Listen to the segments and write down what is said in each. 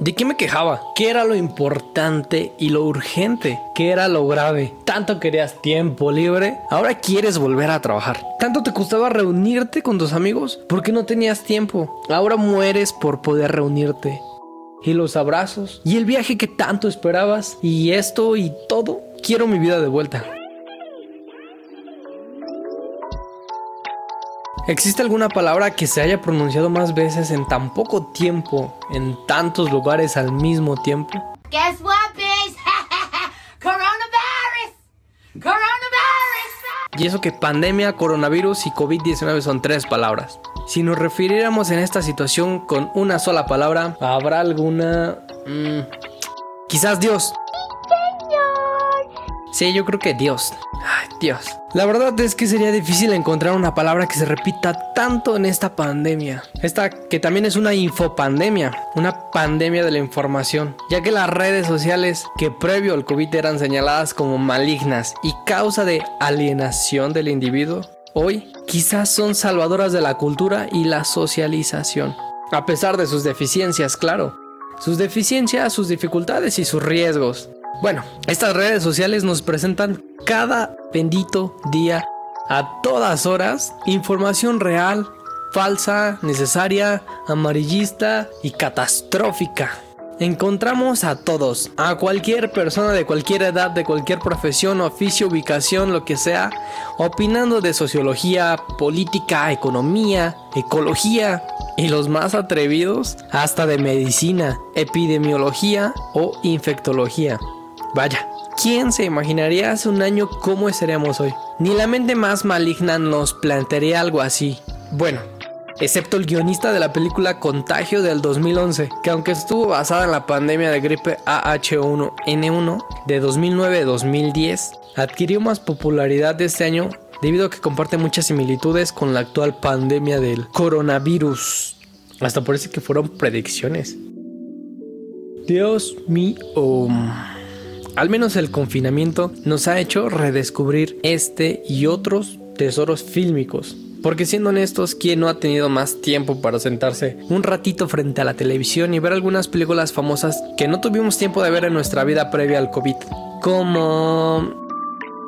¿De qué me quejaba? ¿Qué era lo importante y lo urgente? ¿Qué era lo grave? Tanto querías tiempo libre, ahora quieres volver a trabajar. Tanto te costaba reunirte con tus amigos porque no tenías tiempo. Ahora mueres por poder reunirte. Y los abrazos y el viaje que tanto esperabas y esto y todo. Quiero mi vida de vuelta. ¿Existe alguna palabra que se haya pronunciado más veces en tan poco tiempo, en tantos lugares al mismo tiempo? Guess what, bitch? Coronavirus! Coronavirus! Y eso que pandemia, coronavirus y COVID-19 son tres palabras. Si nos refiriéramos en esta situación con una sola palabra, ¿habrá alguna... Mm, quizás Dios. Sí, yo creo que Dios. Ay, Dios. La verdad es que sería difícil encontrar una palabra que se repita tanto en esta pandemia. Esta que también es una infopandemia, una pandemia de la información, ya que las redes sociales que previo al COVID eran señaladas como malignas y causa de alienación del individuo, hoy quizás son salvadoras de la cultura y la socialización. A pesar de sus deficiencias, claro. Sus deficiencias, sus dificultades y sus riesgos. Bueno, estas redes sociales nos presentan cada bendito día, a todas horas, información real, falsa, necesaria, amarillista y catastrófica. Encontramos a todos, a cualquier persona de cualquier edad, de cualquier profesión, oficio, ubicación, lo que sea, opinando de sociología, política, economía, ecología y los más atrevidos hasta de medicina, epidemiología o infectología. Vaya, ¿quién se imaginaría hace un año cómo estaríamos hoy? Ni la mente más maligna nos plantearía algo así. Bueno, excepto el guionista de la película Contagio del 2011, que aunque estuvo basada en la pandemia de gripe AH1N1 de 2009-2010, adquirió más popularidad este año debido a que comparte muchas similitudes con la actual pandemia del coronavirus. Hasta parece que fueron predicciones. Dios mío. Al menos el confinamiento nos ha hecho redescubrir este y otros tesoros fílmicos. Porque siendo honestos, ¿quién no ha tenido más tiempo para sentarse un ratito frente a la televisión y ver algunas películas famosas que no tuvimos tiempo de ver en nuestra vida previa al COVID? Como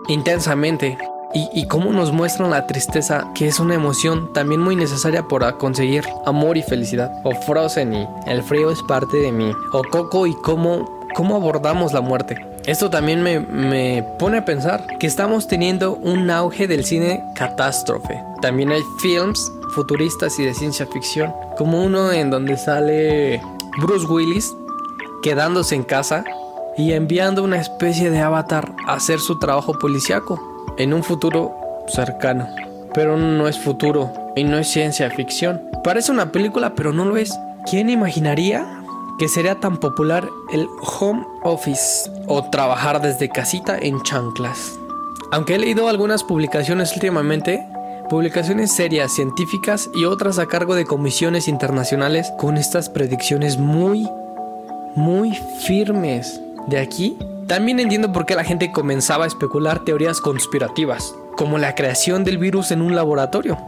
intensamente. Y, y cómo nos muestran la tristeza, que es una emoción también muy necesaria para conseguir amor y felicidad. O Frozen y El frío es parte de mí. O Coco y cómo, cómo abordamos la muerte. Esto también me, pone a pensar que estamos teniendo un auge del cine catástrofe. También hay films futuristas y de ciencia ficción, como uno en donde sale Bruce Willis quedándose en casa y enviando una especie de avatar a hacer su trabajo policíaco en un futuro cercano. Pero no es futuro y no es ciencia ficción. Parece una película, pero no lo es. ¿Quién imaginaría que sería tan popular el home office o trabajar desde casita en chanclas. Aunque he leído algunas publicaciones últimamente, publicaciones serias, científicas y otras a cargo de comisiones internacionales con estas predicciones muy, muy firmes. De aquí, también entiendo por qué la gente comenzaba a especular teorías conspirativas, como la creación del virus en un laboratorio.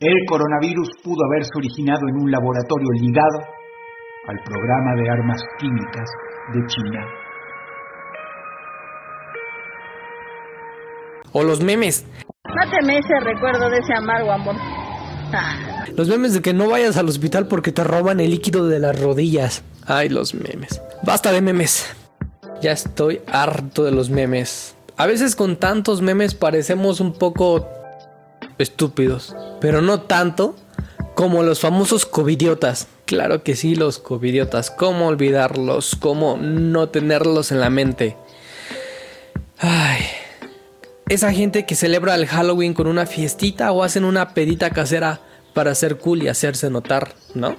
El coronavirus pudo haberse originado en un laboratorio ligado al programa de armas químicas de China. O los memes. Máteme ese recuerdo de ese amargo amor. Ah. Los memes de que no vayas al hospital porque te roban el líquido de las rodillas. Ay, los memes. Basta de memes. Ya estoy harto de los memes. A veces con tantos memes parecemos un poco estúpidos, pero no tanto como los famosos covidiotas. Claro que sí, los covidiotas. ¿Cómo olvidarlos? ¿Cómo no tenerlos en la mente? Ay. Esa gente que celebra el Halloween con una fiestita o hacen una pedita casera para ser cool y hacerse notar, ¿no?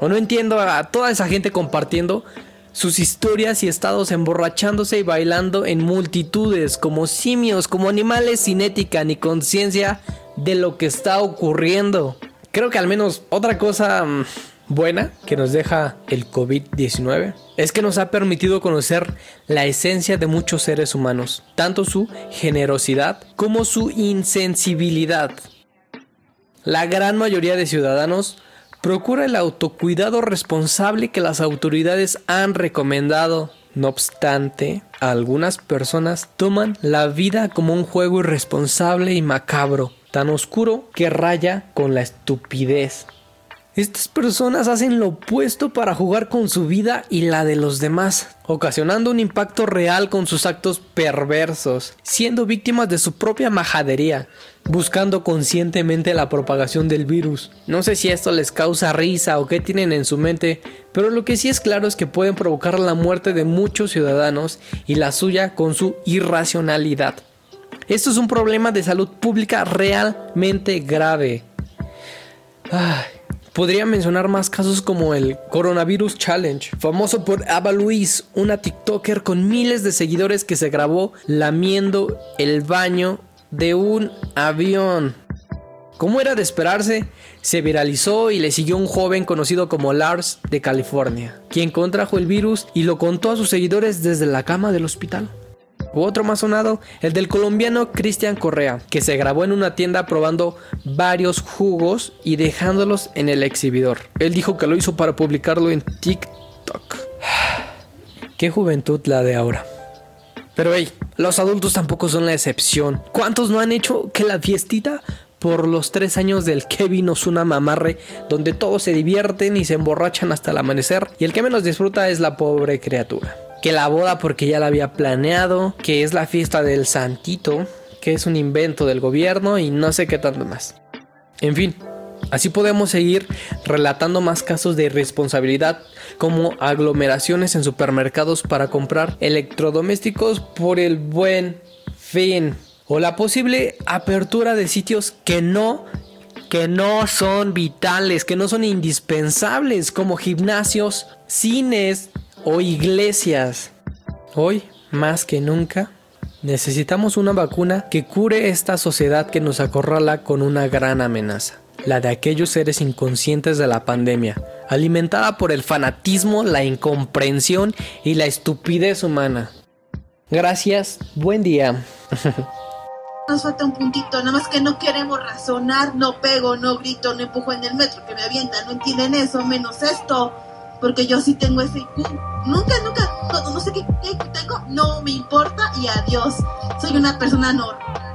O no entiendo a toda esa gente compartiendo sus historias y estados emborrachándose y bailando en multitudes, como simios, como animales sin ética ni conciencia de lo que está ocurriendo. Creo que al menos otra cosa mm, buena que nos deja el COVID-19 es que nos ha permitido conocer la esencia de muchos seres humanos, tanto su generosidad como su insensibilidad. La gran mayoría de ciudadanos Procura el autocuidado responsable que las autoridades han recomendado. No obstante, algunas personas toman la vida como un juego irresponsable y macabro, tan oscuro que raya con la estupidez. Estas personas hacen lo opuesto para jugar con su vida y la de los demás, ocasionando un impacto real con sus actos perversos, siendo víctimas de su propia majadería, buscando conscientemente la propagación del virus. No sé si esto les causa risa o qué tienen en su mente, pero lo que sí es claro es que pueden provocar la muerte de muchos ciudadanos y la suya con su irracionalidad. Esto es un problema de salud pública realmente grave. Podría mencionar más casos como el Coronavirus Challenge, famoso por Ava Luis, una TikToker con miles de seguidores que se grabó lamiendo el baño de un avión. Como era de esperarse, se viralizó y le siguió un joven conocido como Lars de California, quien contrajo el virus y lo contó a sus seguidores desde la cama del hospital. Otro más sonado, el del colombiano Cristian Correa, que se grabó en una tienda probando varios jugos y dejándolos en el exhibidor. Él dijo que lo hizo para publicarlo en TikTok. Qué juventud la de ahora. Pero hey, los adultos tampoco son la excepción. ¿Cuántos no han hecho que la fiestita por los tres años del Kevin Osuna Mamarre, donde todos se divierten y se emborrachan hasta el amanecer, y el que menos disfruta es la pobre criatura? Que la boda porque ya la había planeado, que es la fiesta del santito, que es un invento del gobierno y no sé qué tanto más. En fin, así podemos seguir relatando más casos de irresponsabilidad como aglomeraciones en supermercados para comprar electrodomésticos por el buen fin o la posible apertura de sitios que no que no son vitales, que no son indispensables como gimnasios, cines, o iglesias. Hoy, más que nunca, necesitamos una vacuna que cure esta sociedad que nos acorrala con una gran amenaza, la de aquellos seres inconscientes de la pandemia, alimentada por el fanatismo, la incomprensión y la estupidez humana. Gracias, buen día. Nos falta un puntito, nada más que no queremos razonar, no pego, no grito, no empujo en el metro, que me avientan, no entienden eso, menos esto porque yo sí tengo ese IQ. Nunca, nunca, no, sé qué, qué tengo, no me importa y adiós. Soy una persona normal.